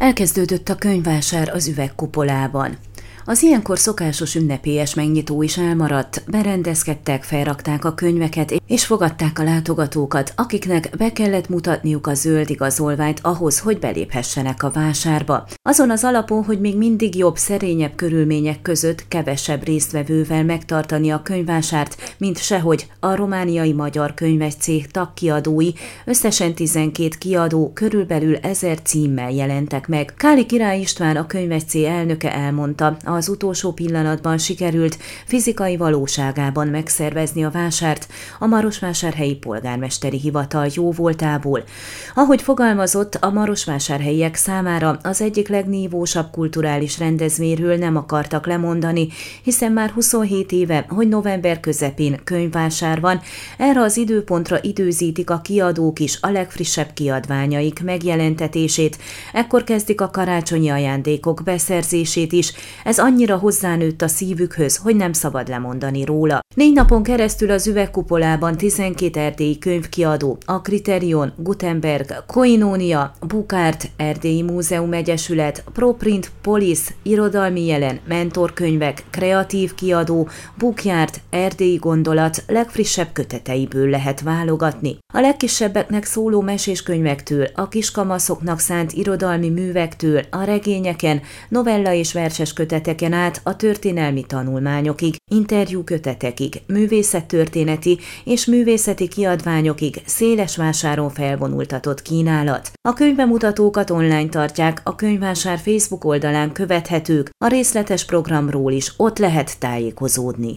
Elkezdődött a könyvvásár az üvegkupolában. Az ilyenkor szokásos ünnepélyes megnyitó is elmaradt, berendezkedtek, felrakták a könyveket, és fogadták a látogatókat, akiknek be kellett mutatniuk a zöld igazolványt ahhoz, hogy beléphessenek a vásárba. Azon az alapon, hogy még mindig jobb, szerényebb körülmények között kevesebb résztvevővel megtartani a könyvásárt, mint sehogy a romániai magyar könyves cég tagkiadói, összesen 12 kiadó körülbelül ezer címmel jelentek meg. Káli Király István a könyves elnöke elmondta, az utolsó pillanatban sikerült fizikai valóságában megszervezni a vásárt a Marosvásárhelyi polgármesteri hivatal jó voltából. Ahogy fogalmazott, a marosvásárhelyiek számára az egyik legnívósabb kulturális rendezvényről nem akartak lemondani, hiszen már 27 éve, hogy november közepén könyvvásár van, erre az időpontra időzítik a kiadók is a legfrissebb kiadványaik megjelentetését, ekkor kezdik a karácsonyi ajándékok beszerzését is, ez annyira hozzánőtt a szívükhöz, hogy nem szabad lemondani róla. Négy napon keresztül az üvegkupolában 12 erdélyi könyvkiadó, a Kriterion, Gutenberg, Koinónia, Bukárt, Erdélyi Múzeum Egyesület, ProPrint, Polis, Irodalmi Jelen, Mentorkönyvek, Kreatív Kiadó, Bukjárt, Erdélyi Gondolat legfrissebb köteteiből lehet válogatni. A legkisebbeknek szóló meséskönyvektől, a kiskamaszoknak szánt irodalmi művektől, a regényeken, novella és verses köteteken át a történelmi tanulmányokig, interjú kötetekig, művészettörténeti és művészeti kiadványokig széles vásáron felvonultatott kínálat. A könyvemutatókat online tartják, a könyvvásár Facebook oldalán követhetők, a részletes programról is ott lehet tájékozódni.